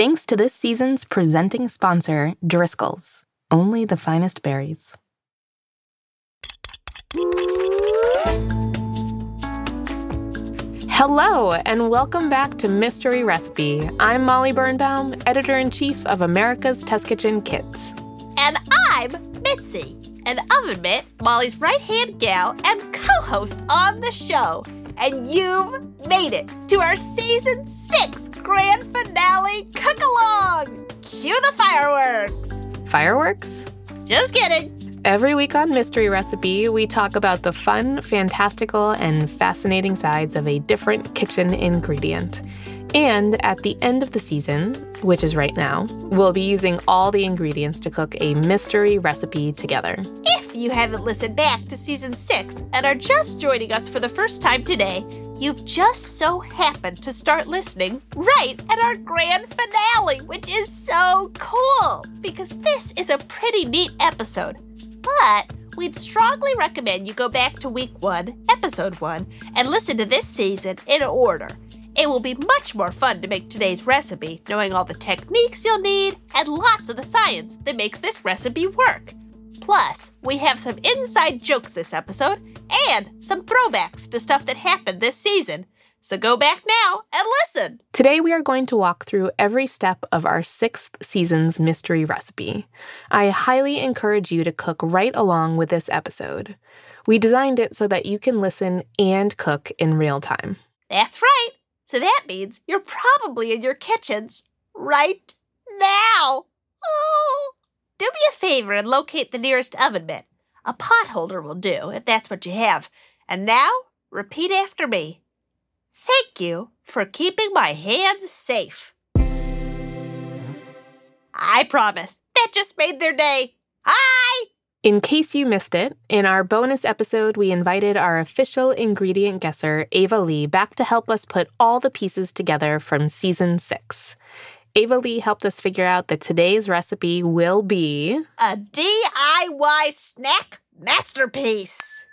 Thanks to this season's presenting sponsor, Driscoll's. Only the finest berries. Hello, and welcome back to Mystery Recipe. I'm Molly Birnbaum, editor in chief of America's Test Kitchen Kids. And I'm Mitzi, an oven mitt, Molly's right hand gal, and co host on the show. And you've made it to our season six grand finale cook along. Cue the fireworks. Fireworks? Just kidding. Every week on Mystery Recipe, we talk about the fun, fantastical, and fascinating sides of a different kitchen ingredient. And at the end of the season, which is right now, we'll be using all the ingredients to cook a mystery recipe together. If you haven't listened back to season six and are just joining us for the first time today, you've just so happened to start listening right at our grand finale, which is so cool because this is a pretty neat episode. But we'd strongly recommend you go back to week one, episode one, and listen to this season in order. It will be much more fun to make today's recipe, knowing all the techniques you'll need and lots of the science that makes this recipe work. Plus, we have some inside jokes this episode and some throwbacks to stuff that happened this season. So go back now and listen. Today, we are going to walk through every step of our sixth season's mystery recipe. I highly encourage you to cook right along with this episode. We designed it so that you can listen and cook in real time. That's right. So that means you're probably in your kitchens right now. Oh. Do me a favor and locate the nearest oven mitt. A pot holder will do, if that's what you have. And now, repeat after me. Thank you for keeping my hands safe. I promise. That just made their day. Hi! In case you missed it, in our bonus episode, we invited our official ingredient guesser, Ava Lee, back to help us put all the pieces together from season six. Ava Lee helped us figure out that today's recipe will be a DIY snack masterpiece.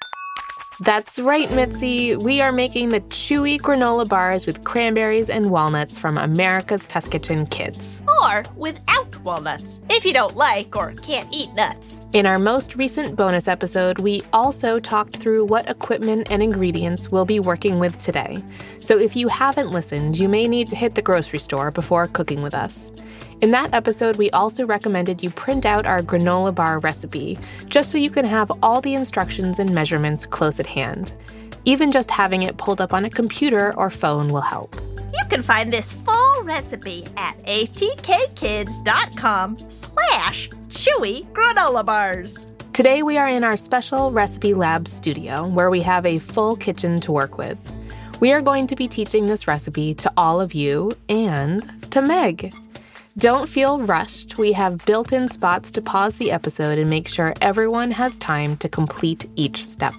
That's right, Mitzi. We are making the chewy granola bars with cranberries and walnuts from America's Test Kitchen Kids. Or without walnuts, if you don't like or can't eat nuts. In our most recent bonus episode, we also talked through what equipment and ingredients we'll be working with today. So if you haven't listened, you may need to hit the grocery store before cooking with us. In that episode, we also recommended you print out our granola bar recipe, just so you can have all the instructions and measurements close at hand. Even just having it pulled up on a computer or phone will help. You can find this full recipe at atkkids.com slash chewy granola bars. Today we are in our special Recipe Lab studio, where we have a full kitchen to work with. We are going to be teaching this recipe to all of you and to Meg. Don't feel rushed. We have built in spots to pause the episode and make sure everyone has time to complete each step.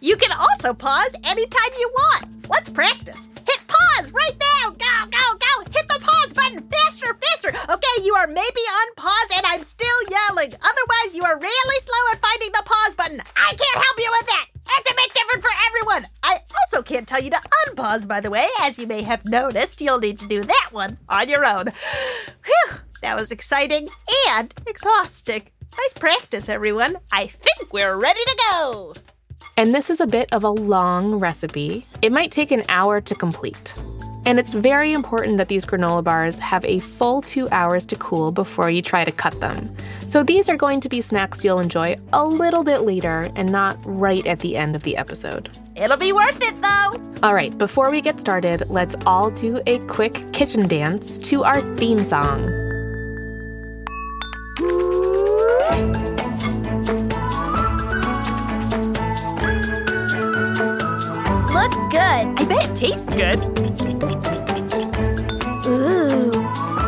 You can also pause anytime you want. Let's practice. Hit pause right now. Go, go, go. Hit the pause button faster, faster. Okay, you are maybe on pause and I'm still yelling. Otherwise, you are really slow at finding the pause button. I can't help you with that. It's a bit different for everyone. I can't tell you to unpause, by the way. As you may have noticed, you'll need to do that one on your own. Whew, that was exciting and exhausting. Nice practice, everyone. I think we're ready to go. And this is a bit of a long recipe. It might take an hour to complete. And it's very important that these granola bars have a full two hours to cool before you try to cut them. So these are going to be snacks you'll enjoy a little bit later and not right at the end of the episode. It'll be worth it though. All right, before we get started, let's all do a quick kitchen dance to our theme song. Looks good. I bet it tastes good. Ooh.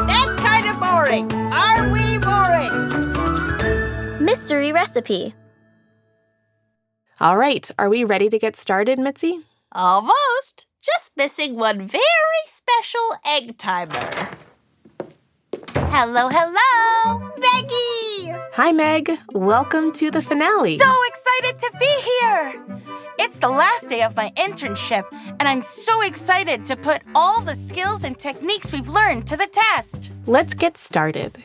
That's kind of boring. Are we boring? Mystery recipe. All right, are we ready to get started, Mitzi? Almost. Just missing one very special egg timer. Hello, hello, Maggie! Hi, Meg. Welcome to the finale. So excited to be here! It's the last day of my internship, and I'm so excited to put all the skills and techniques we've learned to the test. Let's get started.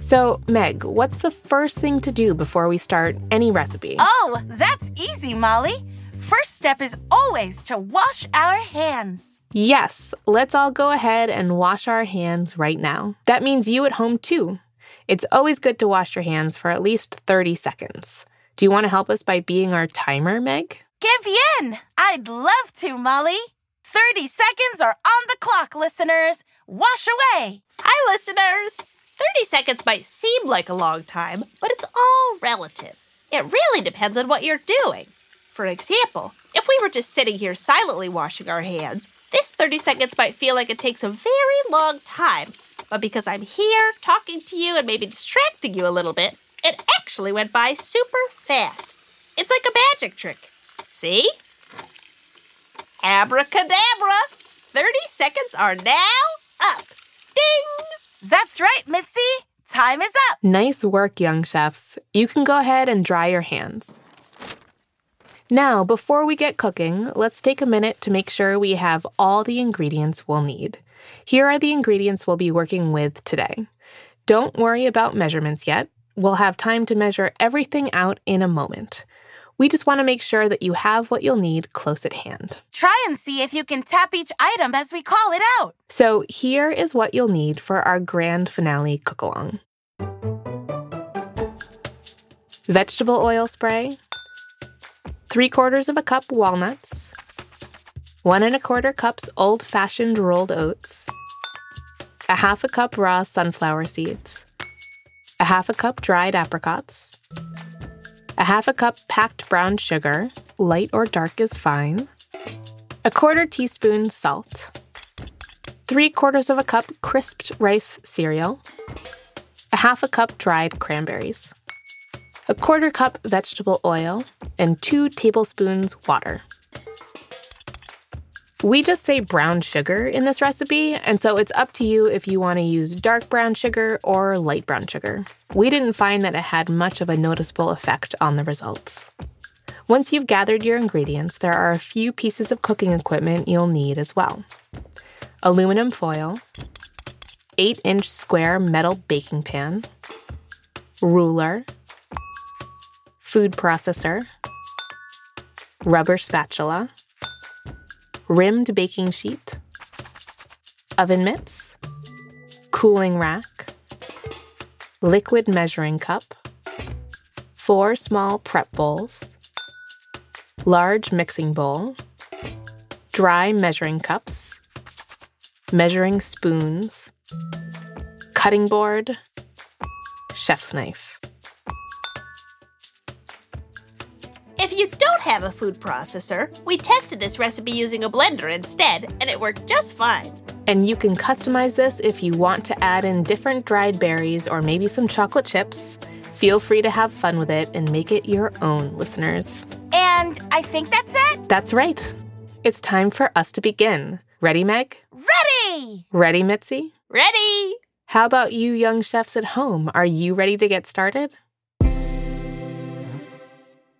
So, Meg, what's the first thing to do before we start any recipe? Oh, that's easy, Molly. First step is always to wash our hands. Yes, let's all go ahead and wash our hands right now. That means you at home too. It's always good to wash your hands for at least 30 seconds. Do you want to help us by being our timer, Meg? Give in! I'd love to, Molly. 30 seconds are on the clock, listeners. Wash away. Hi, listeners! 30 seconds might seem like a long time, but it's all relative. It really depends on what you're doing. For example, if we were just sitting here silently washing our hands, this 30 seconds might feel like it takes a very long time. But because I'm here talking to you and maybe distracting you a little bit, it actually went by super fast. It's like a magic trick. See? Abracadabra! 30 seconds are now up. Ding! That's right, Mitzi. Time is up. Nice work, young chefs. You can go ahead and dry your hands. Now, before we get cooking, let's take a minute to make sure we have all the ingredients we'll need. Here are the ingredients we'll be working with today. Don't worry about measurements yet. We'll have time to measure everything out in a moment. We just want to make sure that you have what you'll need close at hand. Try and see if you can tap each item as we call it out. So, here is what you'll need for our grand finale cook along vegetable oil spray, three quarters of a cup walnuts, one and a quarter cups old fashioned rolled oats, a half a cup raw sunflower seeds, a half a cup dried apricots, a half a cup packed brown sugar, light or dark is fine, a quarter teaspoon salt, three quarters of a cup crisped rice cereal, a half a cup dried cranberries, a quarter cup vegetable oil, and two tablespoons water. We just say brown sugar in this recipe, and so it's up to you if you want to use dark brown sugar or light brown sugar. We didn't find that it had much of a noticeable effect on the results. Once you've gathered your ingredients, there are a few pieces of cooking equipment you'll need as well aluminum foil, 8 inch square metal baking pan, ruler, food processor, rubber spatula, rimmed baking sheet, oven mitts, cooling rack, liquid measuring cup, four small prep bowls, large mixing bowl, dry measuring cups, measuring spoons, cutting board, chef's knife. You don't have a food processor, we tested this recipe using a blender instead, and it worked just fine. And you can customize this if you want to add in different dried berries or maybe some chocolate chips. Feel free to have fun with it and make it your own, listeners. And I think that's it. That's right. It's time for us to begin. Ready, Meg? Ready! Ready, Mitzi? Ready? How about you, young chefs at home? Are you ready to get started?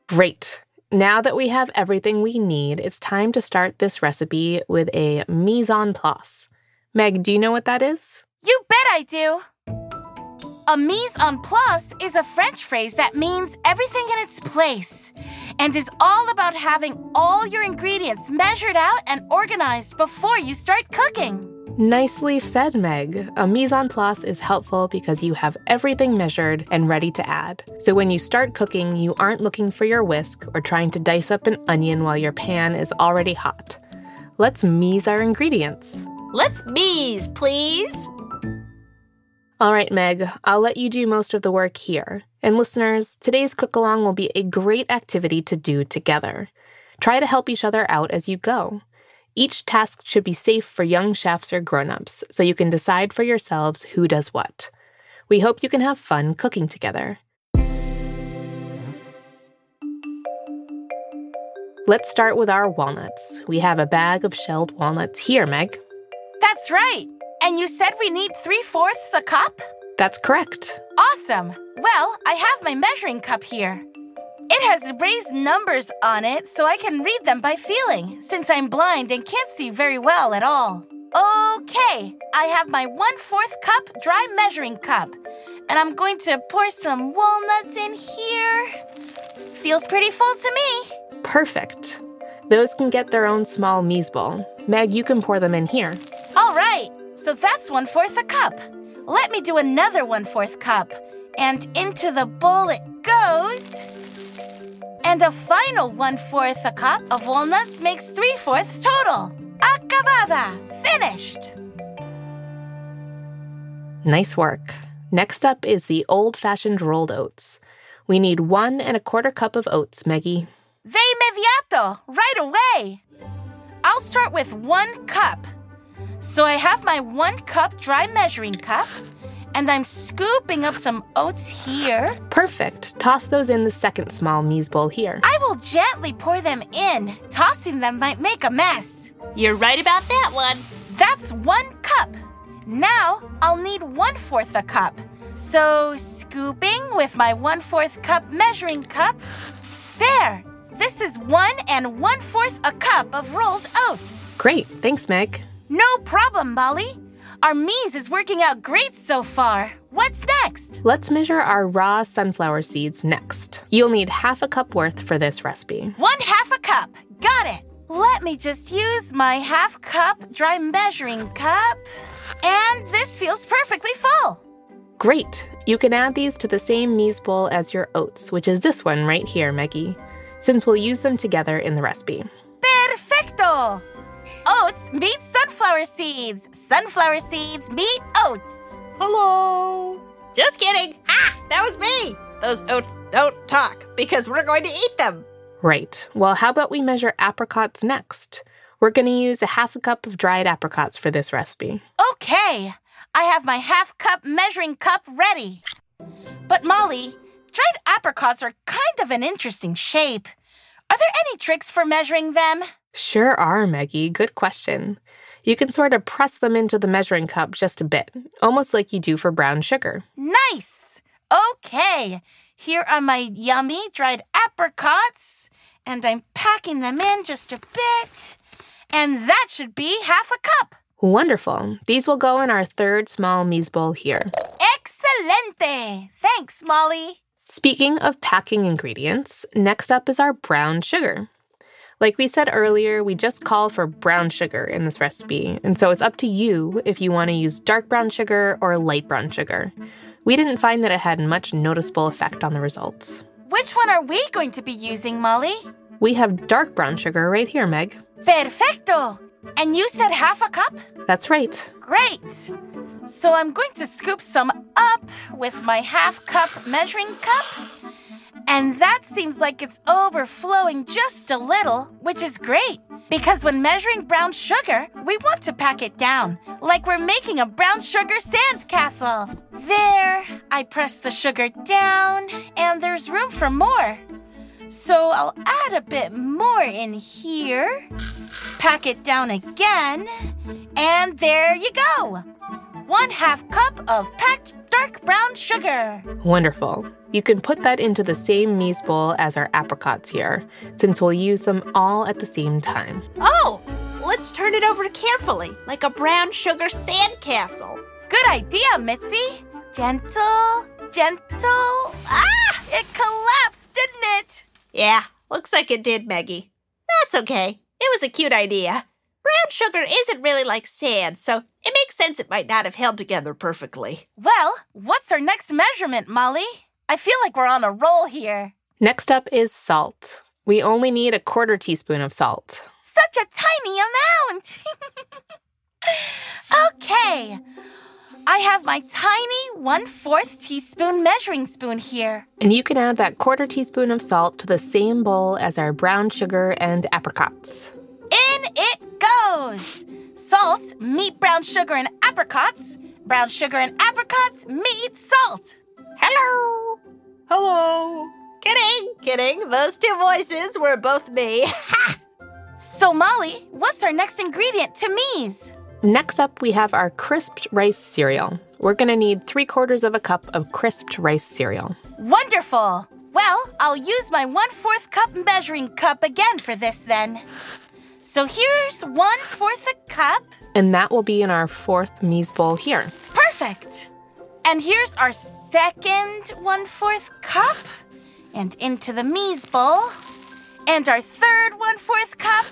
Great. Now that we have everything we need, it's time to start this recipe with a mise en place. Meg, do you know what that is? You bet I do. A mise en place is a French phrase that means everything in its place and is all about having all your ingredients measured out and organized before you start cooking. Nicely said, Meg. A mise en place is helpful because you have everything measured and ready to add. So when you start cooking, you aren't looking for your whisk or trying to dice up an onion while your pan is already hot. Let's mise our ingredients. Let's mise, please. All right, Meg, I'll let you do most of the work here. And listeners, today's cook along will be a great activity to do together. Try to help each other out as you go. Each task should be safe for young chefs or grown-ups, so you can decide for yourselves who does what. We hope you can have fun cooking together. Let's start with our walnuts. We have a bag of shelled walnuts here, Meg. That's right. And you said we need three fourths a cup? That's correct. Awesome. Well, I have my measuring cup here. It has raised numbers on it so I can read them by feeling, since I'm blind and can't see very well at all. Okay, I have my one fourth cup dry measuring cup, and I'm going to pour some walnuts in here. Feels pretty full to me. Perfect. Those can get their own small mise bowl. Meg, you can pour them in here. All right, so that's one fourth a cup. Let me do another one fourth cup. And into the bowl it goes. And a final one fourth a cup of walnuts makes three fourths total. Acabada! Finished! Nice work. Next up is the old fashioned rolled oats. We need one and a quarter cup of oats, Meggie. De inmediato! Right away! I'll start with one cup. So I have my one cup dry measuring cup, and I'm scooping up some oats here. Perfect. Toss those in the second small mise bowl here. I will gently pour them in. Tossing them might make a mess. You're right about that one. That's one cup. Now I'll need one fourth a cup. So scooping with my one fourth cup measuring cup. There. This is one and one fourth a cup of rolled oats. Great. Thanks, Meg. No problem, Molly. Our mise is working out great so far. What's next? Let's measure our raw sunflower seeds next. You'll need half a cup worth for this recipe. One half a cup. Got it. Let me just use my half cup dry measuring cup. And this feels perfectly full. Great. You can add these to the same mise bowl as your oats, which is this one right here, Meggie, since we'll use them together in the recipe. Perfecto! Oats meet sunflower seeds. Sunflower seeds meet oats. Hello. Just kidding. Ah, that was me. Those oats don't talk because we're going to eat them. Right. Well, how about we measure apricots next? We're going to use a half a cup of dried apricots for this recipe. Okay, I have my half cup measuring cup ready. But Molly, dried apricots are kind of an interesting shape. Are there any tricks for measuring them? Sure are, Meggie. Good question. You can sort of press them into the measuring cup just a bit, almost like you do for brown sugar. Nice! Okay, here are my yummy dried apricots, and I'm packing them in just a bit. And that should be half a cup. Wonderful. These will go in our third small mise bowl here. Excelente! Thanks, Molly. Speaking of packing ingredients, next up is our brown sugar. Like we said earlier, we just call for brown sugar in this recipe, and so it's up to you if you want to use dark brown sugar or light brown sugar. We didn't find that it had much noticeable effect on the results. Which one are we going to be using, Molly? We have dark brown sugar right here, Meg. Perfecto! And you said half a cup? That's right. Great! So I'm going to scoop some up with my half cup measuring cup. And that seems like it's overflowing just a little, which is great. Because when measuring brown sugar, we want to pack it down, like we're making a brown sugar sand castle. There, I press the sugar down, and there's room for more. So I'll add a bit more in here, pack it down again, and there you go. One half cup of packed dark brown sugar. Wonderful. You can put that into the same mise bowl as our apricots here, since we'll use them all at the same time. Oh, let's turn it over carefully, like a brown sugar sandcastle. Good idea, Mitzi. Gentle, gentle. Ah! It collapsed, didn't it? Yeah, looks like it did, Meggie. That's okay. It was a cute idea. Brown sugar isn't really like sand, so it makes sense it might not have held together perfectly. Well, what's our next measurement, Molly? I feel like we're on a roll here. Next up is salt. We only need a quarter teaspoon of salt. Such a tiny amount. okay. I have my tiny one fourth teaspoon measuring spoon here. And you can add that quarter teaspoon of salt to the same bowl as our brown sugar and apricots. In it goes. Salt meet, brown sugar and apricots. Brown sugar and apricots meet, salt. Hello. Hello. Kidding, kidding. Those two voices were both me. So, Molly, what's our next ingredient to mise? Next up, we have our crisped rice cereal. We're going to need three quarters of a cup of crisped rice cereal. Wonderful. Well, I'll use my one fourth cup measuring cup again for this then. So here's one fourth a cup. And that will be in our fourth mise bowl here. Perfect. And here's our second one fourth cup. And into the mise bowl. And our third one fourth cup.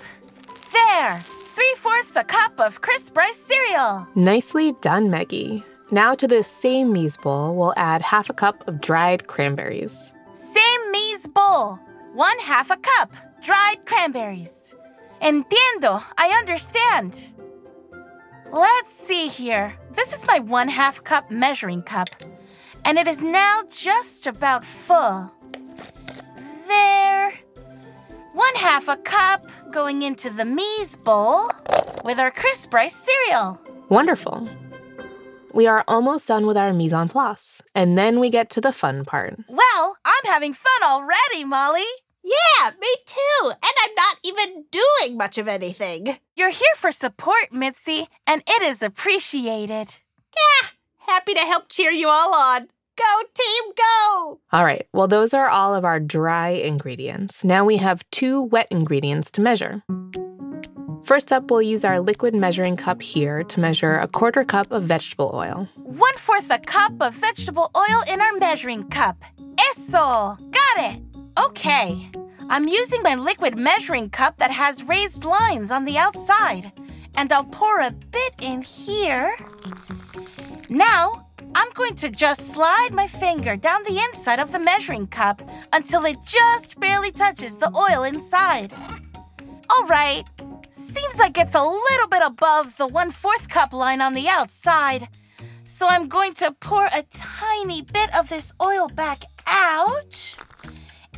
There, three fourths a cup of crisp rice cereal. Nicely done, Meggie. Now to this same mise bowl, we'll add half a cup of dried cranberries. Same mise bowl. One half a cup. Dried cranberries. Entiendo. I understand. Let's see here. This is my one half cup measuring cup. And it is now just about full. There. One half a cup going into the mise bowl with our crisp rice cereal. Wonderful. We are almost done with our mise en place, and then we get to the fun part. Well, I'm having fun already, Molly. Yeah, me too. And I'm not even doing much of anything. You're here for support, Mitzi, and it is appreciated. Yeah, happy to help cheer you all on. Go, team, go! All right, well, those are all of our dry ingredients. Now we have two wet ingredients to measure. First up, we'll use our liquid measuring cup here to measure a quarter cup of vegetable oil. One fourth a cup of vegetable oil in our measuring cup. Eso! Got it! Okay. I'm using my liquid measuring cup that has raised lines on the outside. And I'll pour a bit in here. Now, I'm going to just slide my finger down the inside of the measuring cup until it just barely touches the oil inside. All right, seems like it's a little bit above the one fourth cup line on the outside. So I'm going to pour a tiny bit of this oil back out.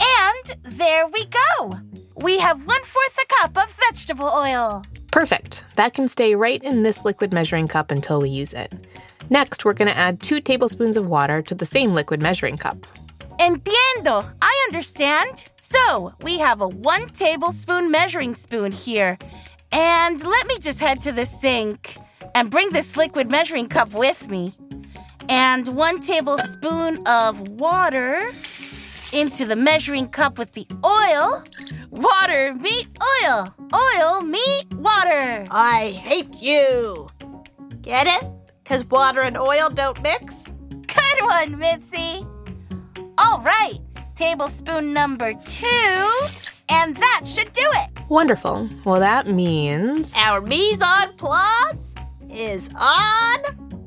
And there we go. We have one fourth a cup of vegetable oil. Perfect. That can stay right in this liquid measuring cup until we use it. Next, we're going to add two tablespoons of water to the same liquid measuring cup. Entiendo. I understand. So we have a one tablespoon measuring spoon here. And let me just head to the sink and bring this liquid measuring cup with me. And one tablespoon of water into the measuring cup with the oil. Water, meet oil. Oil, meet water. I hate you. Get it? Because water and oil don't mix? Good one, Mitzi. All right, tablespoon number two, and that should do it. Wonderful. Well, that means. Our mise en place is on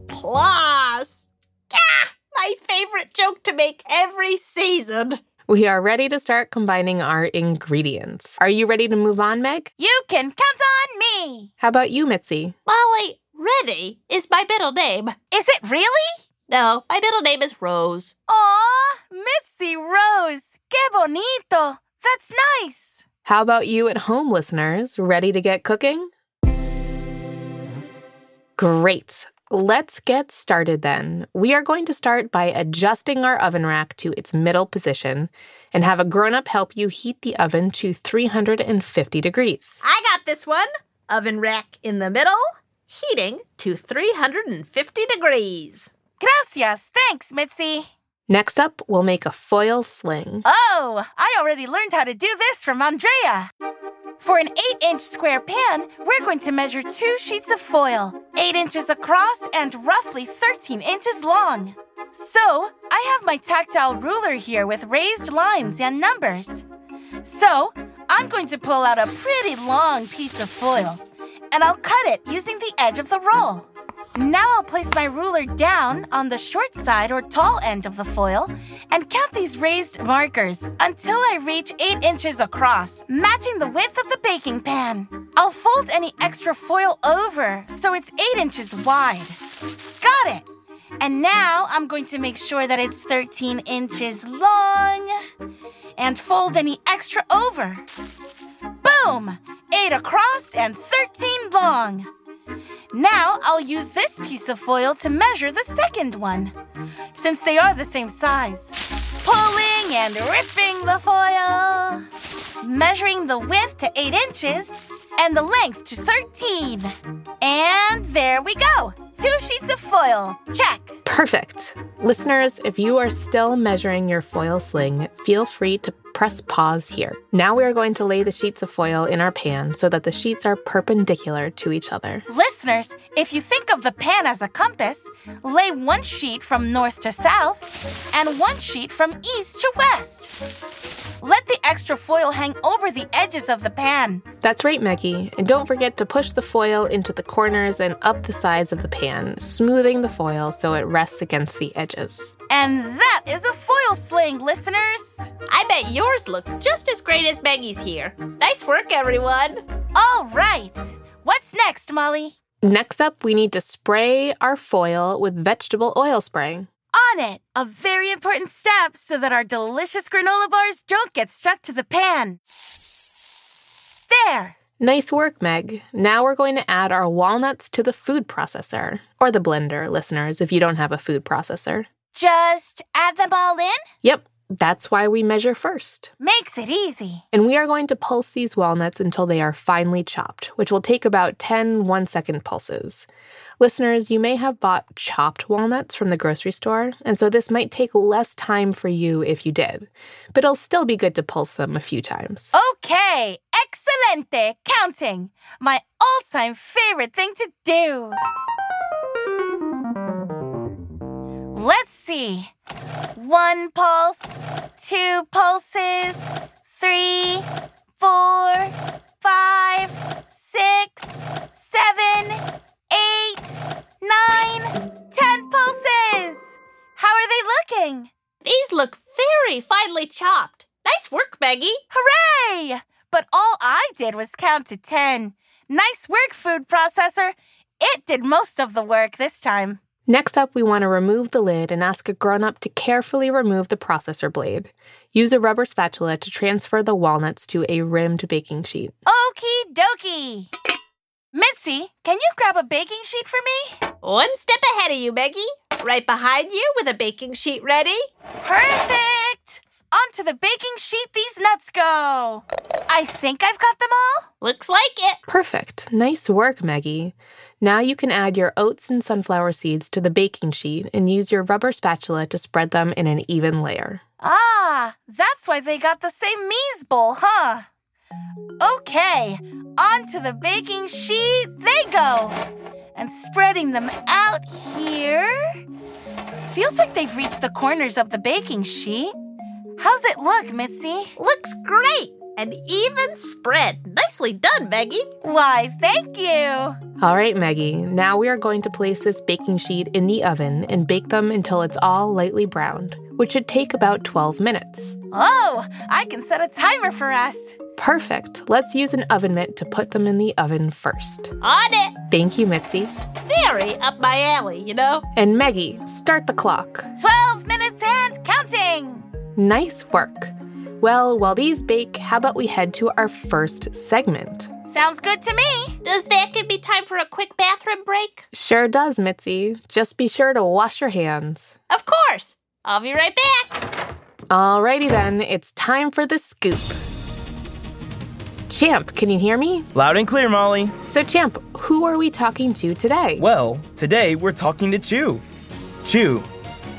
place. Ah, my favorite joke to make every season. We are ready to start combining our ingredients. Are you ready to move on, Meg? You can count on me. How about you, Mitzi? Molly, Ready is my middle name. Is it really? No, my middle name is Rose. Aw, Mitzi Rose. Que bonito. That's nice. How about you at home, listeners? Ready to get cooking? Great. Let's get started then. We are going to start by adjusting our oven rack to its middle position and have a grown up help you heat the oven to 350 degrees. I got this one. Oven rack in the middle, heating to 350 degrees. Gracias. Thanks, Mitzi. Next up, we'll make a foil sling. Oh, I already learned how to do this from Andrea. For an 8 inch square pan, we're going to measure two sheets of foil, 8 inches across and roughly 13 inches long. So, I have my tactile ruler here with raised lines and numbers. So, I'm going to pull out a pretty long piece of foil, and I'll cut it using the edge of the roll. Now I'll place my ruler down on the short side or tall end of the foil and count these raised markers until I reach 8 inches across, matching the width of the baking pan. I'll fold any extra foil over so it's 8 inches wide. Got it! And now I'm going to make sure that it's 13 inches long and fold any extra over. Boom! 8 across and 13 long. Now I'll use this piece of foil to measure the second one, since they are the same size. Pulling and ripping the foil. measuring the width to 8 inches and the length to 13. And there we go. Two sheets of foil. Check. Perfect. Listeners, if you are still measuring your foil sling, feel free to press pause here. Now we are going to lay the sheets of foil in our pan so that the sheets are perpendicular to each other. Listeners, if you think of the pan as a compass, lay one sheet from north to south and one sheet from east to west. Let the extra foil hang over the edges of the pan. That's right, Maggie. And don't forget to push the foil into the corners and up the sides of the pan, smoothing the foil so it rests against the edges. And that is a foil sling, listeners. I bet yours look just as great as Maggie's here. Nice work, everyone. All right. What's next, Molly? Next up, we need to spray our foil with vegetable oil spray. On it, a very important step so that our delicious granola bars don't get stuck to the pan. There. Nice work, Meg. Now we're going to add our walnuts to the food processor, or the blender, listeners, if you don't have a food processor. Just add them all in? Yep, that's why we measure first. Makes it easy. And we are going to pulse these walnuts until they are finely chopped, which will take about 10 one second pulses. Listeners, you may have bought chopped walnuts from the grocery store, and so this might take less time for you if you did, but it'll still be good to pulse them a few times. Okay, excelente. Counting. My all time favorite thing to do. Let's see. One pulse, two pulses, three, four, five, six, seven, eight, nine, ten pulses. How are they looking? These look very finely chopped. Nice work, Maggie. Hooray! But all I did was count to 10. Nice work, food processor. It did most of the work this time. Next up, we want to remove the lid and ask a grown up to carefully remove the processor blade. Use a rubber spatula to transfer the walnuts to a rimmed baking sheet. Okie dokie. Mitzi, can you grab a baking sheet for me? One step ahead of you, Maggie. Right behind you with a baking sheet ready. Perfect! Onto the baking sheet these nuts go. I think I've got them all. Looks like it. Perfect. Nice work, Maggie. Now you can add your oats and sunflower seeds to the baking sheet and use your rubber spatula to spread them in an even layer. Ah, that's why they got the same mise bowl, huh? Okay, onto the baking sheet they go. And spreading them out here. Feels like they've reached the corners of the baking sheet. How's it look, Mitzi? Looks great. An even spread. Nicely done, Maggie. Why, thank you. All right, Maggie. Now we are going to place this baking sheet in the oven and bake them until it's all lightly browned, which should take about 12 minutes. Oh, I can set a timer for us. Perfect. Let's use an oven mitt to put them in the oven first. On it. Thank you, Mitzi. Very up my alley, you know? And Maggie, start the clock. 12 minutes and counting. Nice work. Well, while these bake, how about we head to our first segment? Sounds good to me. Does that give me time for a quick bathroom break? Sure does, Mitzi. Just be sure to wash your hands. Of course. I'll be right back. Alrighty then, it's time for the scoop. Champ, can you hear me? Loud and clear, Molly. So, Champ, who are we talking to today? Well, today we're talking to Chew. Chew,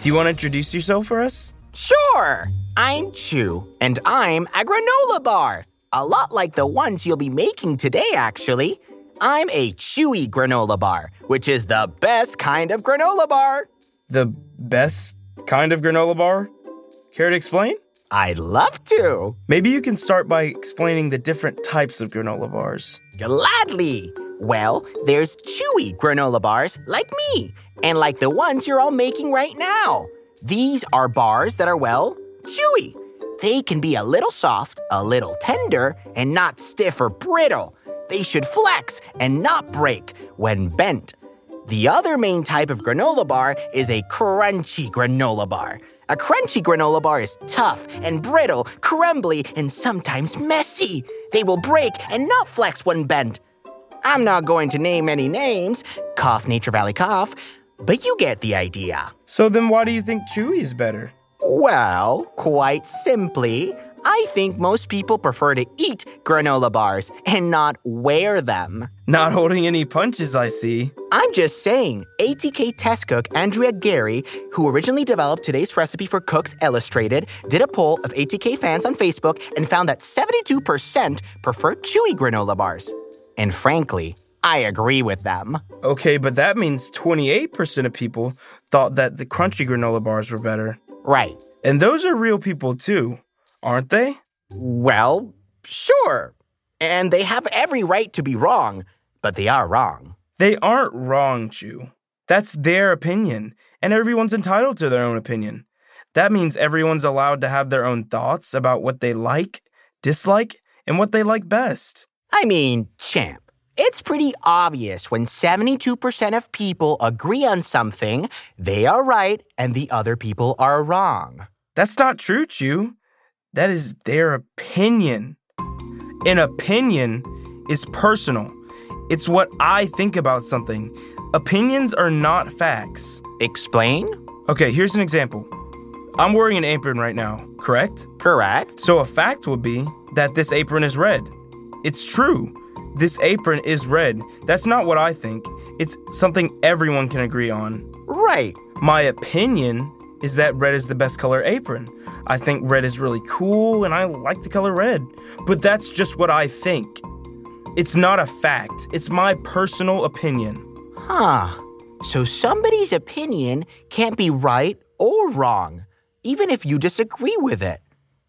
do you want to introduce yourself for us? Sure! I'm Chew, and I'm a granola bar. A lot like the ones you'll be making today, actually. I'm a chewy granola bar, which is the best kind of granola bar. The best kind of granola bar? Care to explain? I'd love to. Maybe you can start by explaining the different types of granola bars. Gladly. Well, there's chewy granola bars like me, and like the ones you're all making right now. These are bars that are, well, chewy. They can be a little soft, a little tender, and not stiff or brittle. They should flex and not break when bent. The other main type of granola bar is a crunchy granola bar. A crunchy granola bar is tough and brittle, crumbly, and sometimes messy. They will break and not flex when bent. I'm not going to name any names, cough Nature Valley cough, but you get the idea. So then why do you think Chewy is better? Well, quite simply, I think most people prefer to eat granola bars and not wear them. Not holding any punches, I see. I'm just saying, ATK test cook Andrea Gary, who originally developed today's recipe for Cooks Illustrated, did a poll of ATK fans on Facebook and found that 72% prefer chewy granola bars. And frankly, I agree with them. Okay, but that means 28% of people thought that the crunchy granola bars were better. Right. And those are real people too, aren't they? Well, sure. And they have every right to be wrong, but they are wrong. They aren't wrong, Chew. That's their opinion, and everyone's entitled to their own opinion. That means everyone's allowed to have their own thoughts about what they like, dislike, and what they like best. I mean, champ, it's pretty obvious when 72% of people agree on something, they are right and the other people are wrong. That's not true, Chew. That is their opinion. An opinion is personal. It's what I think about something. Opinions are not facts. Explain? Okay, here's an example. I'm wearing an apron right now, correct? Correct. So a fact would be that this apron is red. It's true. This apron is red. That's not what I think. It's something everyone can agree on. Right. My opinion is that red is the best color apron. I think red is really cool and I like the color red. But that's just what I think. It's not a fact, it's my personal opinion. Huh. So somebody's opinion can't be right or wrong, even if you disagree with it.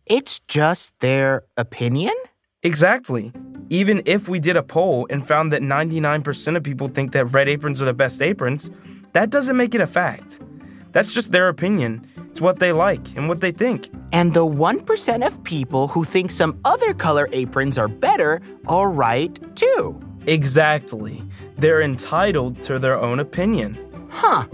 It's just their opinion? Exactly. Even if we did a poll and found that 99% of people think that red aprons are the best aprons, that doesn't make it a fact. That's just their opinion. It's what they like and what they think. And the 1% of people who think some other color aprons are better are right too. Exactly. They're entitled to their own opinion. Huh.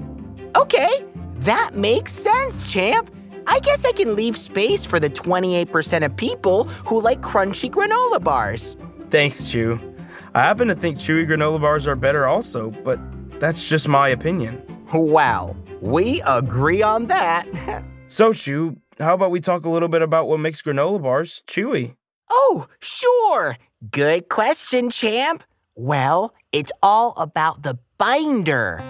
Okay, that makes sense, champ. I guess I can leave space for the 28% of people who like crunchy granola bars. Thanks, Chew. I happen to think chewy granola bars are better also, but that's just my opinion. Wow, we agree on that. So, Chew, how about we talk a little bit about what makes granola bars chewy? oh, sure. Good question, champ. Well, it's all about the binder.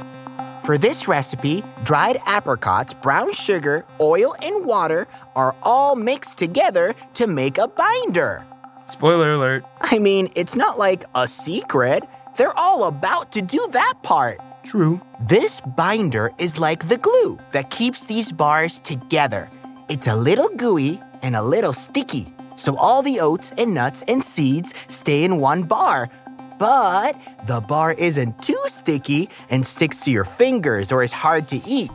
For this recipe, dried apricots, brown sugar, oil, and water are all mixed together to make a binder. Spoiler alert. I mean, it's not like a secret. They're all about to do that part. True. This binder is like the glue that keeps these bars together. It's a little gooey and a little sticky, so all the oats and nuts and seeds stay in one bar. But the bar isn't too sticky and sticks to your fingers or is hard to eat.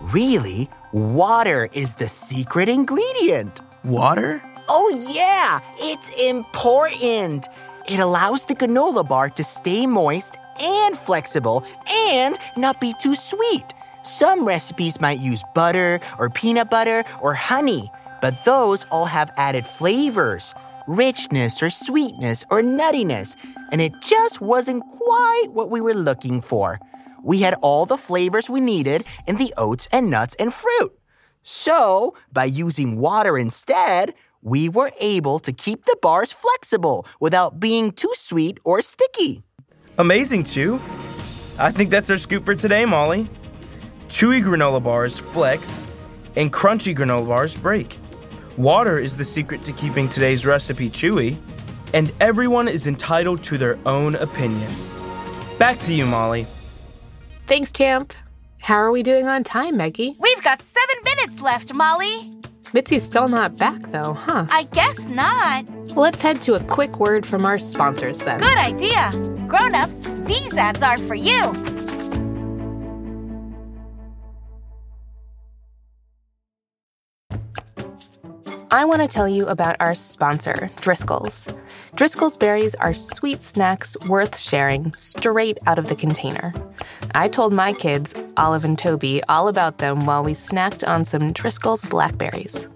Really, water is the secret ingredient. Water? Oh, yeah, it's important. It allows the granola bar to stay moist and flexible and not be too sweet. Some recipes might use butter or peanut butter or honey, but those all have added flavors, richness or sweetness or nuttiness, and it just wasn't quite what we were looking for. We had all the flavors we needed in the oats and nuts and fruit. So, by using water instead, we were able to keep the bars flexible without being too sweet or sticky. Amazing, Chew. I think that's our scoop for today, Molly. Chewy granola bars flex, and crunchy granola bars break. Water is the secret to keeping today's recipe chewy, and everyone is entitled to their own opinion. Back to you, Molly. Thanks, champ. How are we doing on time, Meggie? We've got seven minutes left, Molly. Mitzi's still not back, though, huh? I guess not. Let's head to a quick word from our sponsors then. Good idea. Grown-ups, these ads are for you. I want to tell you about our sponsor, Driscoll's. Driscoll's berries are sweet snacks worth sharing straight out of the container. I told my kids, Olive and Toby, all about them while we snacked on some Driscoll's blackberries.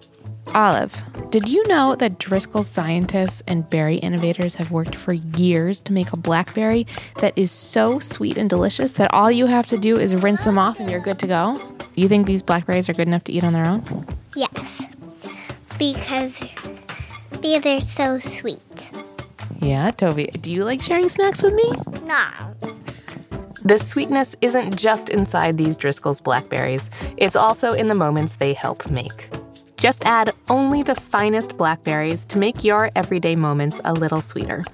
Olive, did you know that Driscoll scientists and berry innovators have worked for years to make a blackberry that is so sweet and delicious that all you have to do is rinse them off and you're good to go? You think these blackberries are good enough to eat on their own? Yes, because they're so sweet. Yeah, Toby, do you like sharing snacks with me? No. The sweetness isn't just inside these Driscoll's blackberries, it's also in the moments they help make. Just add only the finest blackberries to make your everyday moments a little sweeter.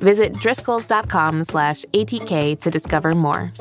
Visit driscolls.com slash ATK to discover more.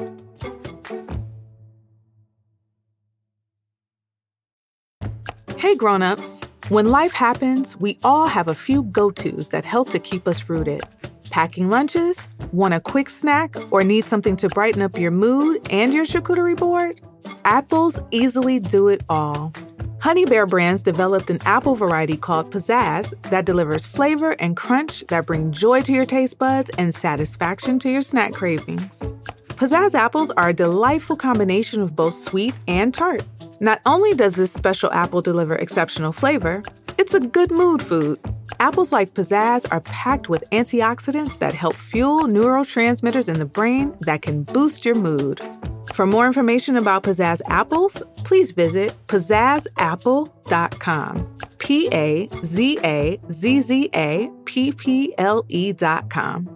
Hey grown-ups, when life happens, we all have a few go-tos that help to keep us rooted. Packing lunches, want a quick snack, or need something to brighten up your mood and your charcuterie board? Apples easily do it all. Honey Bear Brands developed an apple variety called Pizzazz that delivers flavor and crunch that bring joy to your taste buds and satisfaction to your snack cravings. Pizzazz apples are a delightful combination of both sweet and tart. Not only does this special apple deliver exceptional flavor, it's a good mood food. Apples like Pizzazz are packed with antioxidants that help fuel neurotransmitters in the brain that can boost your mood. For more information about Pizzazz apples, please visit pizzazapple.com. P A Z A Z Z A P P L E.com.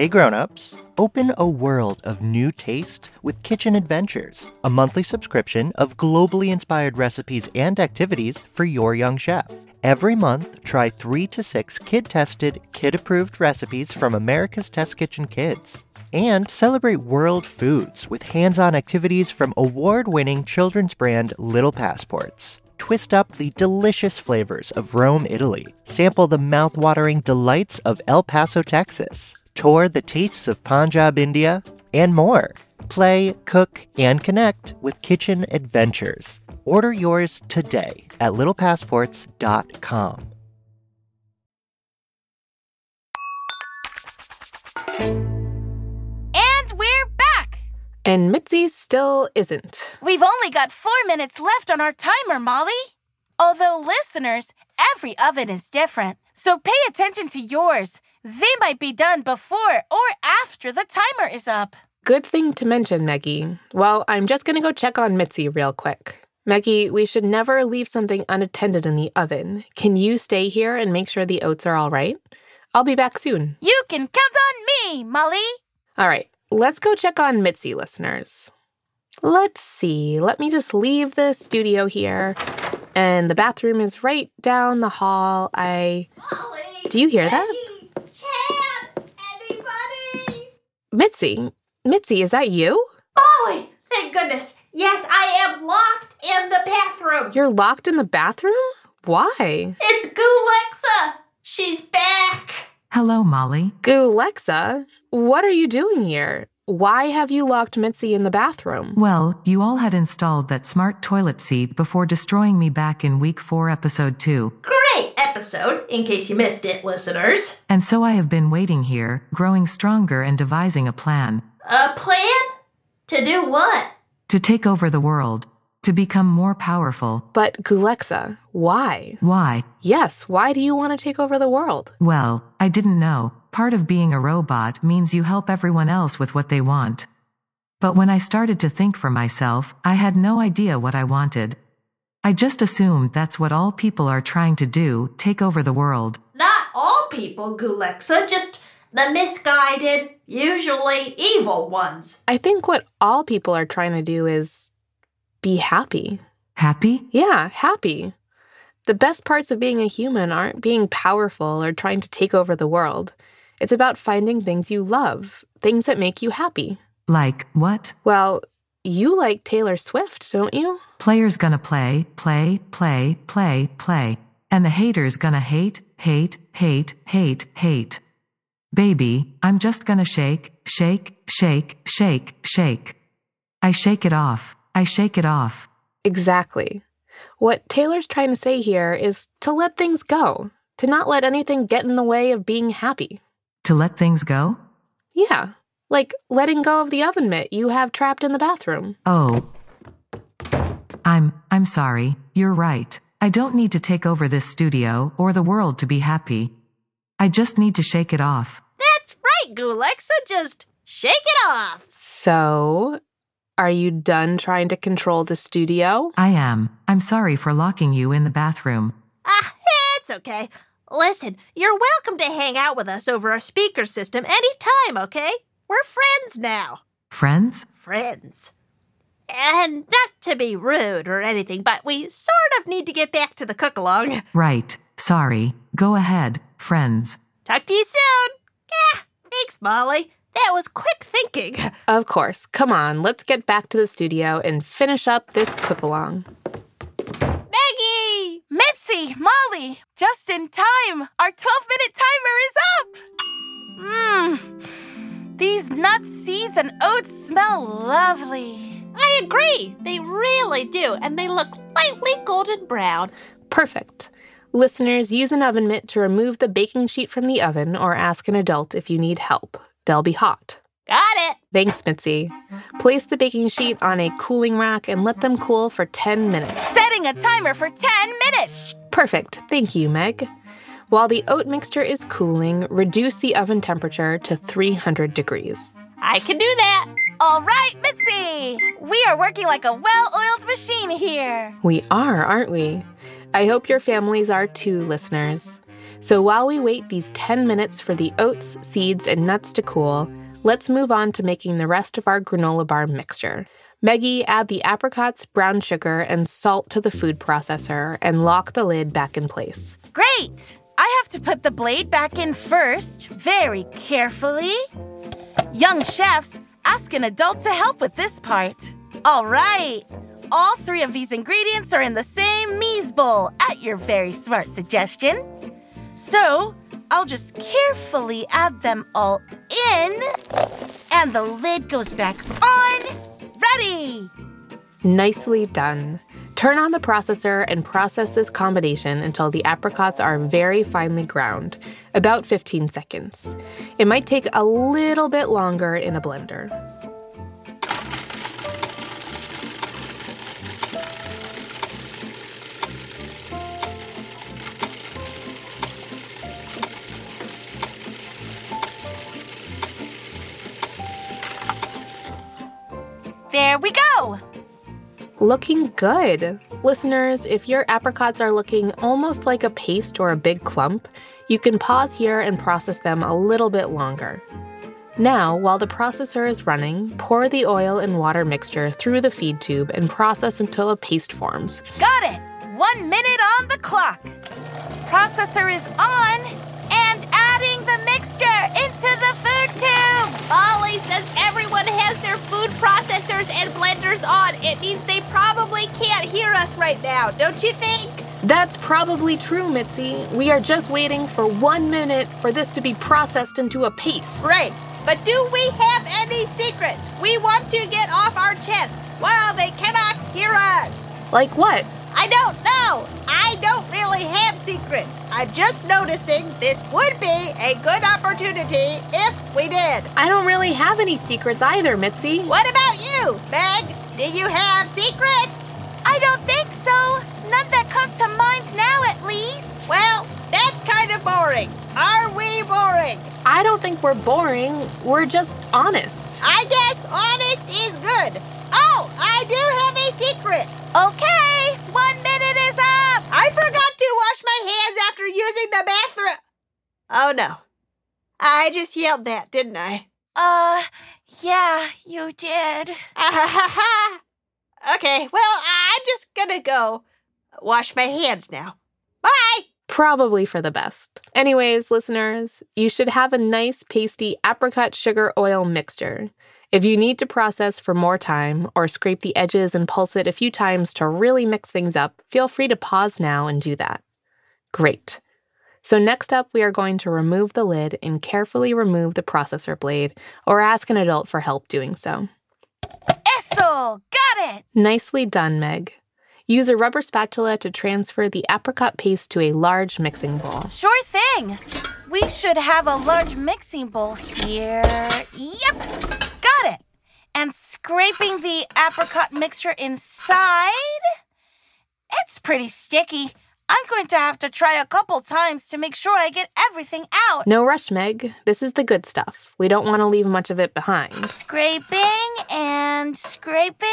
Hey grown-ups, open a world of new taste with Kitchen Adventures, a monthly subscription of globally inspired recipes and activities for your young chef. Every month, try 3 to 6 kid-tested, kid-approved recipes from America's Test Kitchen Kids. And celebrate world foods with hands-on activities from award-winning children's brand Little Passports. Twist up the delicious flavors of Rome, Italy. Sample the mouth-watering delights of El Paso, Texas tour the tastes of Punjab, India, and more. Play, cook, and connect with Kitchen Adventures. Order yours today at littlepassports.com. And we're back! And Mitzi still isn't. We've only got four minutes left on our timer, Molly. Although, listeners, every oven is different, so pay attention to yours. They might be done before or after the timer is up. Good thing to mention, Meggie. Well, I'm just gonna go check on Mitzi real quick. Meggie, we should never leave something unattended in the oven. Can you stay here and make sure the oats are all right? I'll be back soon. You can count on me, Molly. All right, let's go check on Mitzi, listeners. Let's see. Let me just leave the studio here. And the bathroom is right down the hall. I. Molly, Do you hear that? Mitzi? Mitzi, is that you? Molly, thank goodness. Yes, I am locked in the bathroom. You're locked in the bathroom? Why? It's Gulexa. She's back. Hello, Molly. Gulexa, what are you doing here? Why have you locked Mitzi in the bathroom? Well, you all had installed that smart toilet seat before destroying me back in week 4, episode 2. Great episode, in case you missed it, listeners. And so I have been waiting here, growing stronger and devising a plan A plan? To do what? to take over the world, to become more powerful. But Gulexa, why? Why? Yes, why do you want to take over the world? Well, I didn't know. Part of being a robot means you help everyone else with what they want. But when I started to think for myself, I had no idea what I wanted. I just assumed that's what all people are trying to do take over the world. Not all people, Gulexa, just the misguided, usually evil ones. I think what all people are trying to do is be happy. Happy? Yeah, happy. The best parts of being a human aren't being powerful or trying to take over the world. It's about finding things you love, things that make you happy. Like, what? Well, you like Taylor Swift, don't you? Player's gonna play, play, play, play, play. And the hater's gonna hate, hate, hate, hate, hate. Baby, I'm just gonna shake, shake, shake, shake, shake. I shake it off. I shake it off. Exactly. What Taylor's trying to say here is to let things go, to not let anything get in the way of being happy. To let things go? Yeah, like letting go of the oven mitt you have trapped in the bathroom. Oh. I'm, I'm sorry. You're right. I don't need to take over this studio or the world to be happy. I just need to shake it off. That's right, Gulexa. Just shake it off. So, are you done trying to control the studio? I am. I'm sorry for locking you in the bathroom. Ah, it's okay. Listen, you're welcome to hang out with us over our speaker system anytime, okay? We're friends now. Friends? Friends. And not to be rude or anything, but we sort of need to get back to the cook along. Right. Sorry. Go ahead, friends. Talk to you soon. Yeah, thanks, Molly. That was quick thinking. Of course. Come on, let's get back to the studio and finish up this cook along. Maggie! Mitzi, Molly, just in time. Our 12 minute timer is up. Mmm. These nuts, seeds, and oats smell lovely. I agree. They really do, and they look lightly golden brown. Perfect. Listeners, use an oven mitt to remove the baking sheet from the oven or ask an adult if you need help. They'll be hot. Got it. Thanks, Mitzi. Place the baking sheet on a cooling rack and let them cool for 10 minutes. Setting a timer for 10 minutes. Perfect. Thank you, Meg. While the oat mixture is cooling, reduce the oven temperature to 300 degrees. I can do that. All right, Mitzi. We are working like a well oiled machine here. We are, aren't we? I hope your families are too, listeners. So while we wait these 10 minutes for the oats, seeds, and nuts to cool, let's move on to making the rest of our granola bar mixture. Meggie, add the apricots, brown sugar, and salt to the food processor and lock the lid back in place. Great. To put the blade back in first, very carefully. Young chefs, ask an adult to help with this part. All right. All three of these ingredients are in the same mise bowl at your very smart suggestion. So, I'll just carefully add them all in, and the lid goes back on. Ready! Nicely done. Turn on the processor and process this combination until the apricots are very finely ground, about 15 seconds. It might take a little bit longer in a blender. There we go! Looking good. Listeners, if your apricots are looking almost like a paste or a big clump, you can pause here and process them a little bit longer. Now, while the processor is running, pour the oil and water mixture through the feed tube and process until a paste forms. Got it! One minute on the clock. Processor is on the mixture into the food tube. Molly, since everyone has their food processors and blenders on, it means they probably can't hear us right now, don't you think? That's probably true, Mitzi. We are just waiting for one minute for this to be processed into a paste. Right. But do we have any secrets we want to get off our chests while they cannot hear us? Like what? I don't know. I don't really have secrets. I'm just noticing this would be a good opportunity if we did. I don't really have any secrets either, Mitzi. What about you, Meg? Do you have secrets? I don't think so. None that come to mind now, at least. Well, that's kind of boring. Are we boring? I don't think we're boring. We're just honest. I guess honest is good. Oh, I do have a secret. Okay, one minute is up. I forgot to wash my hands after using the bathroom. Oh no. I just yelled that, didn't I? Uh, yeah, you did. okay, well, I'm just gonna go wash my hands now. Bye! Probably for the best. Anyways, listeners, you should have a nice pasty apricot sugar oil mixture. If you need to process for more time or scrape the edges and pulse it a few times to really mix things up, feel free to pause now and do that. Great. So, next up, we are going to remove the lid and carefully remove the processor blade or ask an adult for help doing so. Eso! Got it! Nicely done, Meg. Use a rubber spatula to transfer the apricot paste to a large mixing bowl. Sure thing. We should have a large mixing bowl here. Yep. And scraping the apricot mixture inside. It's pretty sticky. I'm going to have to try a couple times to make sure I get everything out. No rush, Meg. This is the good stuff. We don't want to leave much of it behind. Scraping and scraping.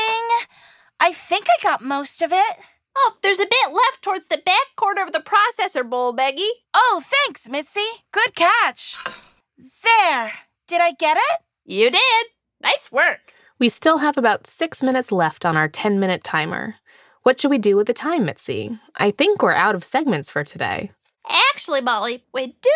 I think I got most of it. Oh, there's a bit left towards the back corner of the processor bowl, Meggie. Oh, thanks, Mitzi. Good catch. There. Did I get it? You did. Nice work. We still have about six minutes left on our 10 minute timer. What should we do with the time, Mitzi? I think we're out of segments for today. Actually, Molly, we do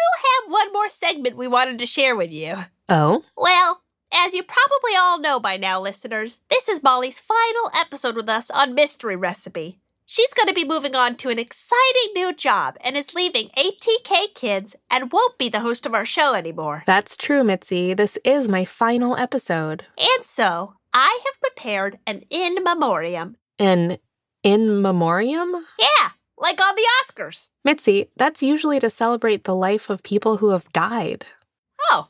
have one more segment we wanted to share with you. Oh? Well, as you probably all know by now, listeners, this is Molly's final episode with us on Mystery Recipe. She's going to be moving on to an exciting new job and is leaving ATK Kids and won't be the host of our show anymore. That's true, Mitzi. This is my final episode. And so, I have prepared an in memoriam. An in memoriam? Yeah, like on the Oscars. Mitzi, that's usually to celebrate the life of people who have died. Oh,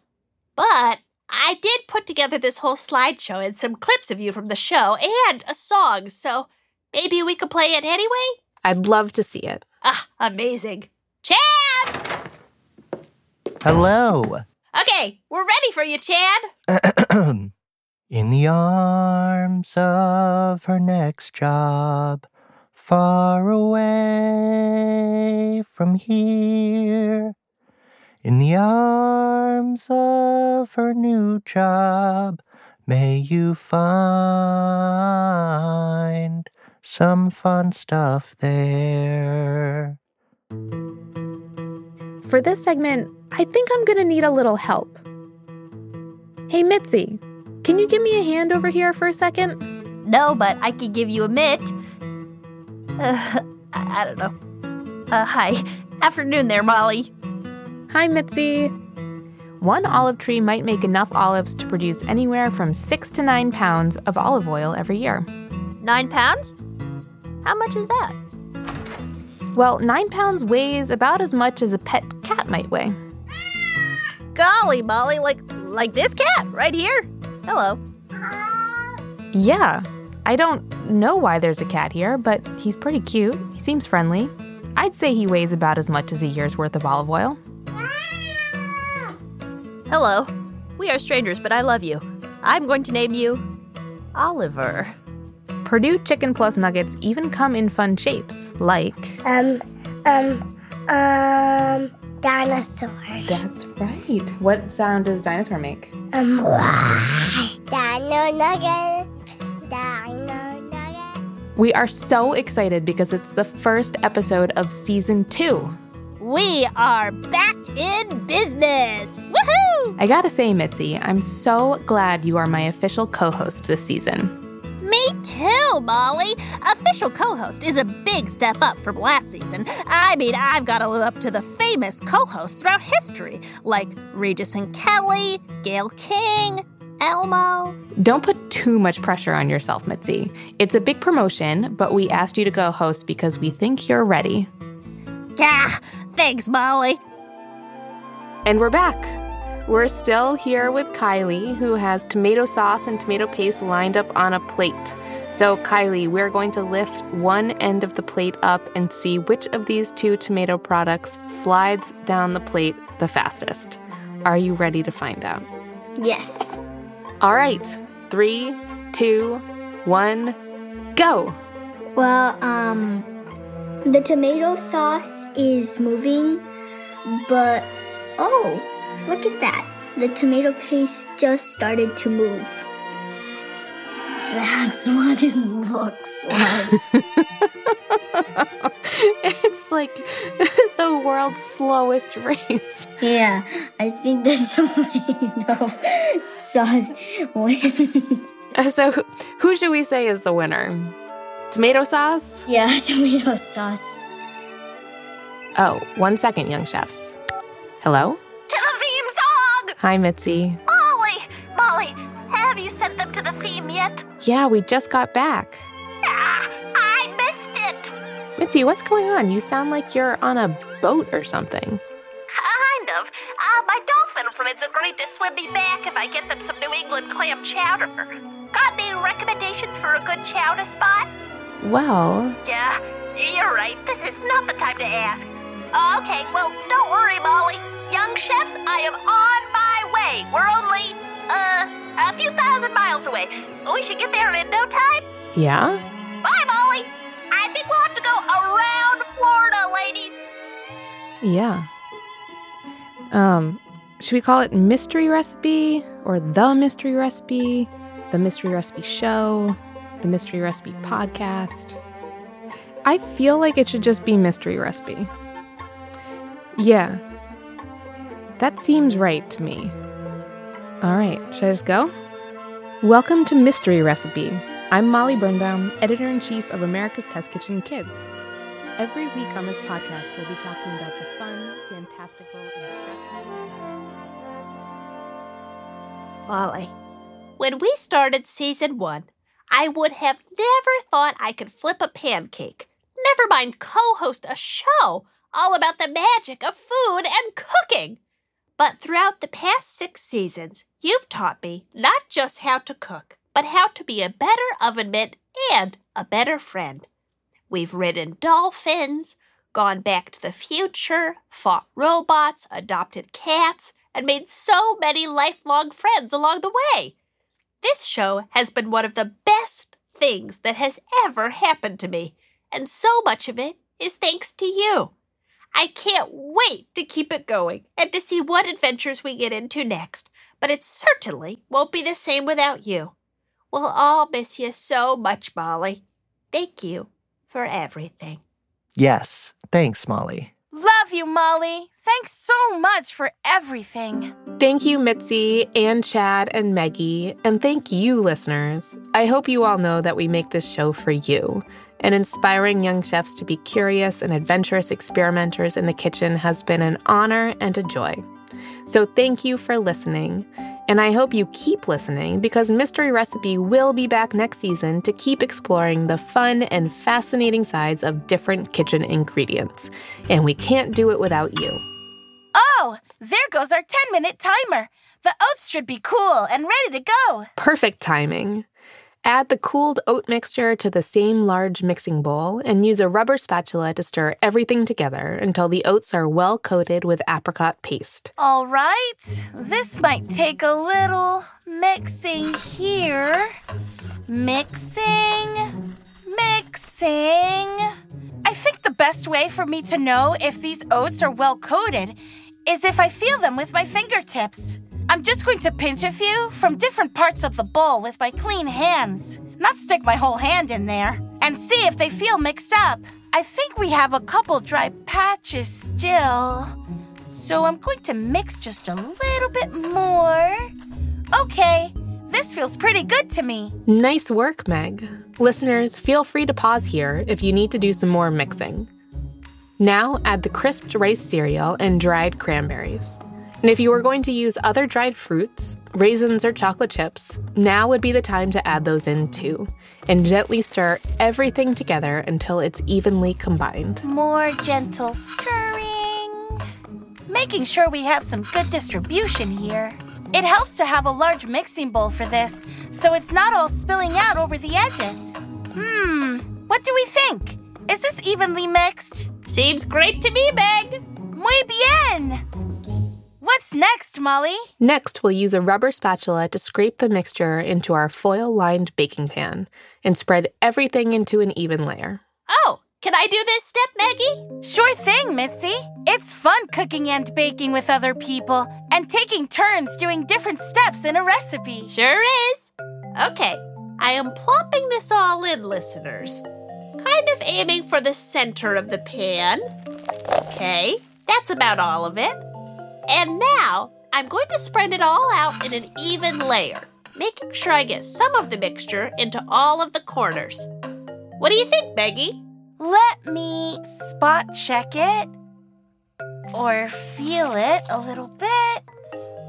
but I did put together this whole slideshow and some clips of you from the show and a song, so maybe we could play it anyway? I'd love to see it. Ah, amazing. Chad! Hello. Okay, we're ready for you, Chad. In the arms of her next job, far away from here. In the arms of her new job, may you find some fun stuff there. For this segment, I think I'm gonna need a little help. Hey, Mitzi, can you give me a hand over here for a second? No, but I could give you a mitt. Uh, I I don't know. Uh, hi. Afternoon there, Molly. Hi, Mitzi. One olive tree might make enough olives to produce anywhere from six to nine pounds of olive oil every year. Nine pounds? How much is that? Well, nine pounds weighs about as much as a pet cat might weigh. Golly, Molly, like like this cat right here. Hello. Yeah, I don't know why there's a cat here, but he's pretty cute. He seems friendly. I'd say he weighs about as much as a year's worth of olive oil. Hello. We are strangers, but I love you. I'm going to name you Oliver. Perdue Chicken Plus nuggets even come in fun shapes, like. Um, um, um, dinosaurs. That's right. What sound does dinosaur make? Um, dino nugget. Dino nugget. We are so excited because it's the first episode of season two. We are back in business. Woohoo! I gotta say, Mitzi, I'm so glad you are my official co host this season. Me too, Molly. Official co host is a big step up from last season. I mean, I've got to live up to the famous co hosts throughout history, like Regis and Kelly, Gayle King, Elmo. Don't put too much pressure on yourself, Mitzi. It's a big promotion, but we asked you to go host because we think you're ready. Ah, thanks, Molly. And we're back. We're still here with Kylie, who has tomato sauce and tomato paste lined up on a plate. So, Kylie, we're going to lift one end of the plate up and see which of these two tomato products slides down the plate the fastest. Are you ready to find out? Yes. All right. Three, two, one, go. Well, um, the tomato sauce is moving, but oh, look at that. The tomato paste just started to move. That's what it looks like. it's like the world's slowest race. yeah, I think the tomato sauce wins. Uh, so, who- who should we say is the winner? Tomato sauce? Yeah, tomato sauce. Oh, one second, young chefs. Hello? Hi, Mitzi. Molly! Molly, have you sent them to the theme yet? Yeah, we just got back. Ah, I missed it! Mitzi, what's going on? You sound like you're on a boat or something. Kind of. Uh, my dolphin friends agreed to swim me back if I get them some New England clam chowder. Got any recommendations for a good chowder spot? Well, Yeah, You're right. This is not the time to ask. Okay, well, don't worry, Molly. Young chefs, I am on my way. We're only, uh, a few thousand miles away. We should get there in no time. Yeah? Bye, Molly. I think we'll have to go around Florida, ladies. Yeah. Um, should we call it mystery recipe or the mystery recipe, the mystery recipe show, the mystery recipe podcast? I feel like it should just be mystery recipe. Yeah. That seems right to me. All right, should I just go? Welcome to Mystery Recipe. I'm Molly Birnbaum, editor in chief of America's Test Kitchen Kids. Every week on this podcast, we'll be talking about the fun, fantastical, and fascinating. Molly, when we started season one, I would have never thought I could flip a pancake. Never mind co host a show all about the magic of food and cooking. But throughout the past six seasons, you've taught me not just how to cook, but how to be a better oven mitt and a better friend. We've ridden dolphins, gone back to the future, fought robots, adopted cats, and made so many lifelong friends along the way. This show has been one of the best things that has ever happened to me, and so much of it is thanks to you. I can't wait to keep it going and to see what adventures we get into next, but it certainly won't be the same without you. We'll all miss you so much, Molly. Thank you for everything. Yes, thanks, Molly. Love you, Molly. Thanks so much for everything. Thank you, Mitzi and Chad and Maggie, and thank you, listeners. I hope you all know that we make this show for you. And inspiring young chefs to be curious and adventurous experimenters in the kitchen has been an honor and a joy. So thank you for listening. And I hope you keep listening because Mystery Recipe will be back next season to keep exploring the fun and fascinating sides of different kitchen ingredients. And we can't do it without you. Oh, there goes our 10 minute timer. The oats should be cool and ready to go. Perfect timing. Add the cooled oat mixture to the same large mixing bowl and use a rubber spatula to stir everything together until the oats are well coated with apricot paste. All right, this might take a little mixing here. Mixing, mixing. I think the best way for me to know if these oats are well coated is if I feel them with my fingertips. I'm just going to pinch a few from different parts of the bowl with my clean hands, not stick my whole hand in there, and see if they feel mixed up. I think we have a couple dry patches still, so I'm going to mix just a little bit more. Okay, this feels pretty good to me. Nice work, Meg. Listeners, feel free to pause here if you need to do some more mixing. Now add the crisped rice cereal and dried cranberries. And if you were going to use other dried fruits, raisins, or chocolate chips, now would be the time to add those in too. And gently stir everything together until it's evenly combined. More gentle stirring. Making sure we have some good distribution here. It helps to have a large mixing bowl for this, so it's not all spilling out over the edges. Hmm, what do we think? Is this evenly mixed? Seems great to me, Meg. Muy bien! What's next, Molly? Next, we'll use a rubber spatula to scrape the mixture into our foil lined baking pan and spread everything into an even layer. Oh, can I do this step, Maggie? Sure thing, Mitzi. It's fun cooking and baking with other people and taking turns doing different steps in a recipe. Sure is. Okay, I am plopping this all in, listeners. Kind of aiming for the center of the pan. Okay, that's about all of it. And now I'm going to spread it all out in an even layer, making sure I get some of the mixture into all of the corners. What do you think, Maggie? Let me spot check it or feel it a little bit.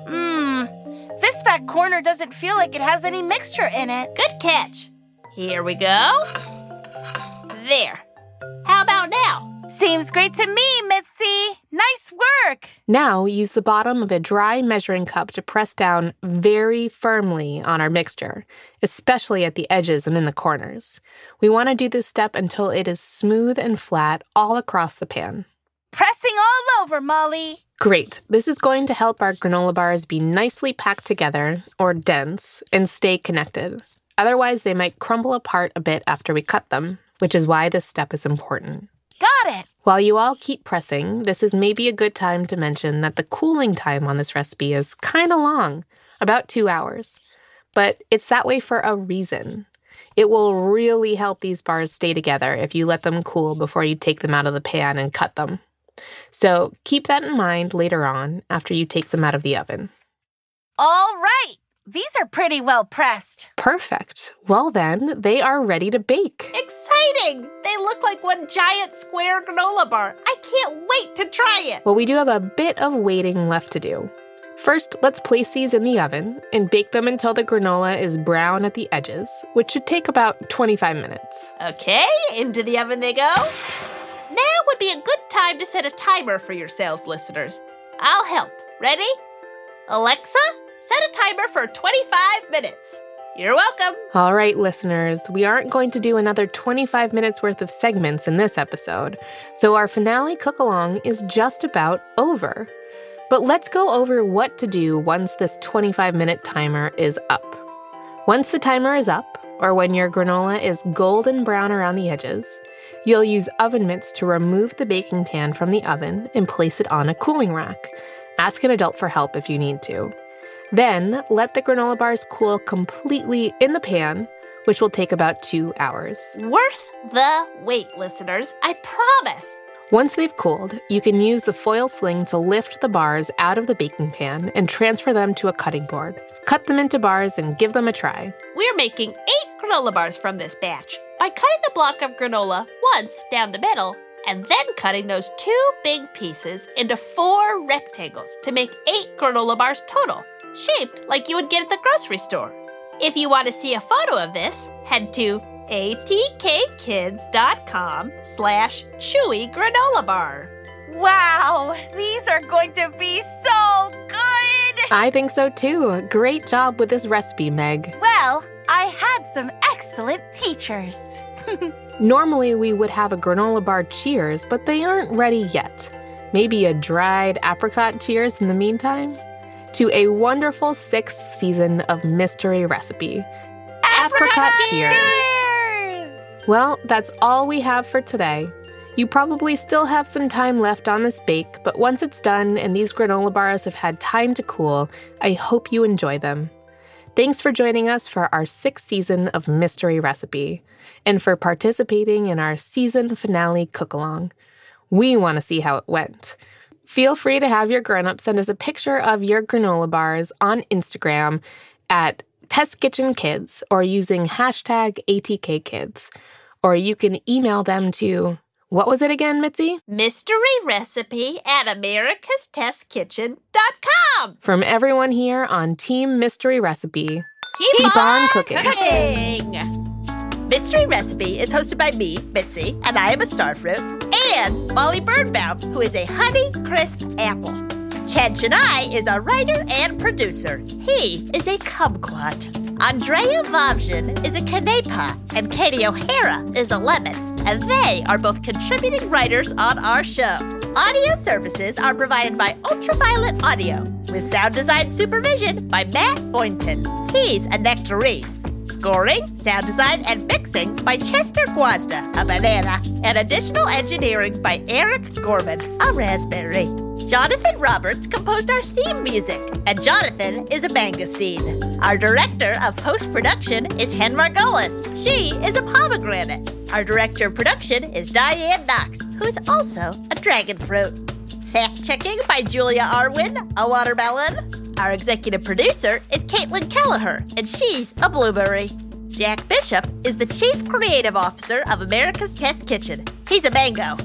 Mmm, this back corner doesn't feel like it has any mixture in it. Good catch. Here we go. There. How about now? Seems great to me, Mitzi. Nice work! Now use the bottom of a dry measuring cup to press down very firmly on our mixture, especially at the edges and in the corners. We want to do this step until it is smooth and flat all across the pan. Pressing all over, Molly. Great. This is going to help our granola bars be nicely packed together or dense and stay connected. Otherwise, they might crumble apart a bit after we cut them, which is why this step is important. It. While you all keep pressing, this is maybe a good time to mention that the cooling time on this recipe is kind of long, about two hours. But it's that way for a reason. It will really help these bars stay together if you let them cool before you take them out of the pan and cut them. So keep that in mind later on after you take them out of the oven. All right. These are pretty well pressed. Perfect. Well, then, they are ready to bake. Exciting! They look like one giant square granola bar. I can't wait to try it. Well, we do have a bit of waiting left to do. First, let's place these in the oven and bake them until the granola is brown at the edges, which should take about 25 minutes. Okay, into the oven they go. Now would be a good time to set a timer for your sales listeners. I'll help. Ready? Alexa, set a timer for 25 minutes. You're welcome. All right, listeners, we aren't going to do another 25 minutes worth of segments in this episode, so our finale cook along is just about over. But let's go over what to do once this 25 minute timer is up. Once the timer is up, or when your granola is golden brown around the edges, you'll use oven mitts to remove the baking pan from the oven and place it on a cooling rack. Ask an adult for help if you need to. Then let the granola bars cool completely in the pan, which will take about two hours. Worth the wait, listeners. I promise. Once they've cooled, you can use the foil sling to lift the bars out of the baking pan and transfer them to a cutting board. Cut them into bars and give them a try. We're making eight granola bars from this batch by cutting the block of granola once down the middle and then cutting those two big pieces into four rectangles to make eight granola bars total, shaped like you would get at the grocery store. If you want to see a photo of this, head to atkkids.com slash chewy granola bar. Wow, these are going to be so good! I think so too. Great job with this recipe, Meg. Well, I had some excellent teachers. Normally, we would have a granola bar cheers, but they aren't ready yet. Maybe a dried apricot cheers in the meantime? To a wonderful sixth season of mystery recipe. Apricot cheers! Well, that's all we have for today. You probably still have some time left on this bake, but once it's done and these granola bars have had time to cool, I hope you enjoy them. Thanks for joining us for our sixth season of Mystery Recipe and for participating in our season finale cook along. We want to see how it went. Feel free to have your grown-ups send us a picture of your granola bars on Instagram at Test Kitchen Kids or using hashtag ATKKids. Or you can email them to, what was it again, Mitzi? Mystery recipe at americastestkitchen.com. From everyone here on Team Mystery Recipe, Keep, Keep on cooking. cooking. Mystery Recipe is hosted by me, Mitzi, and I am a starfruit, and Molly Birnbaum, who is a honey crisp apple. Chad Chenail is our writer and producer. He is a kumquat. Andrea Wawrzyn is a canepa, and Katie O'Hara is a lemon, and they are both contributing writers on our show. Audio services are provided by Ultraviolet Audio, with sound design supervision by Matt Boynton. He's a nectarine. Scoring, sound design, and mixing by Chester Gwazda, a banana, and additional engineering by Eric Gorman, a raspberry. Jonathan Roberts composed our theme music, and Jonathan is a mangosteen. Our director of post production is Hen Margolis. She is a pomegranate. Our director of production is Diane Knox, who is also a dragon fruit. Fact checking by Julia Arwin, a watermelon. Our executive producer is Caitlin Kelleher, and she's a blueberry. Jack Bishop is the chief creative officer of America's Test Kitchen. He's a mango.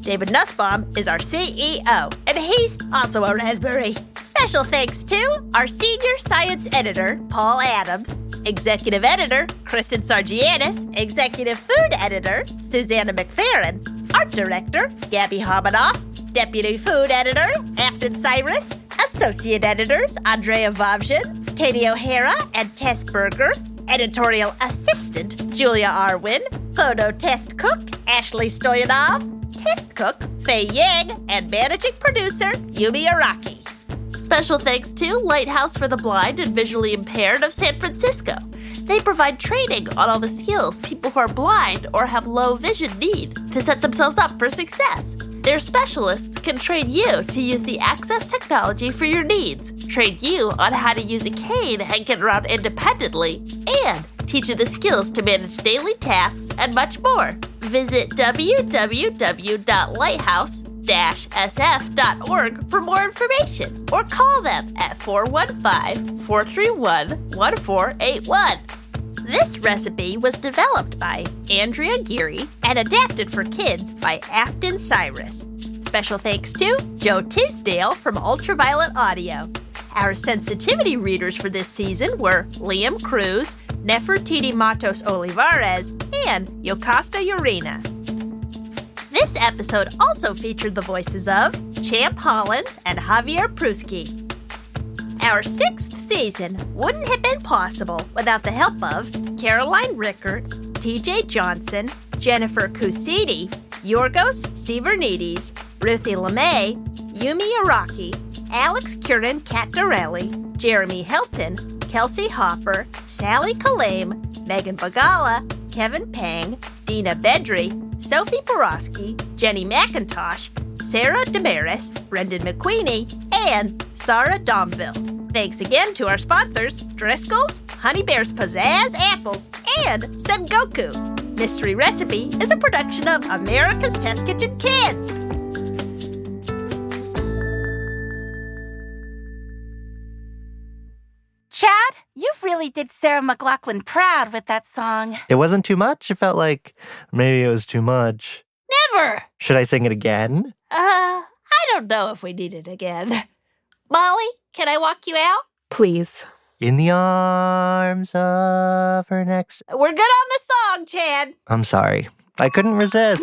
David Nussbaum is our CEO, and he's also a raspberry. Special thanks to our senior science editor, Paul Adams, executive editor, Kristen Sargianis, executive food editor, Susanna McFerrin, art director, Gabby Hominoff, Deputy Food Editor, Afton Cyrus. Associate Editors, Andrea Wawrzyn, Katie O'Hara, and Tess Berger. Editorial Assistant, Julia Arwin. Photo Test Cook, Ashley Stoyanov. Test Cook, Faye Yang. And Managing Producer, Yumi Araki. Special thanks to Lighthouse for the Blind and Visually Impaired of San Francisco. They provide training on all the skills people who are blind or have low vision need to set themselves up for success. Their specialists can train you to use the access technology for your needs, train you on how to use a cane and get around independently, and teach you the skills to manage daily tasks and much more. Visit www.lighthouse sf.org for more information or call them at 415 431 1481. This recipe was developed by Andrea Geary and adapted for kids by Afton Cyrus. Special thanks to Joe Tisdale from Ultraviolet Audio. Our sensitivity readers for this season were Liam Cruz, Nefertiti Matos Olivares, and Yocasta Urena. This episode also featured the voices of Champ Hollins and Javier Pruski. Our sixth season wouldn't have been possible without the help of Caroline Rickert, TJ Johnson, Jennifer Kusidi, Yorgos Sivernidis, Ruthie LeMay, Yumi Araki, Alex Curran Catdarelli, Jeremy Hilton, Kelsey Hopper, Sally Kalame, Megan Bagala, Kevin Pang, Dina Bedry, Sophie Borowski, Jenny McIntosh, Sarah Damaris, Brendan McQueenie, and Sarah Domville. Thanks again to our sponsors, Driscoll's, Honey Bear's Pizzazz Apples, and Sengoku. Mystery Recipe is a production of America's Test Kitchen Kids. Chad, you really did Sarah McLachlan proud with that song. It wasn't too much. It felt like maybe it was too much. Never! Should I sing it again? Uh, I don't know if we need it again. Molly, can I walk you out? Please. In the arms of her next. We're good on the song, Chad. I'm sorry. I couldn't resist.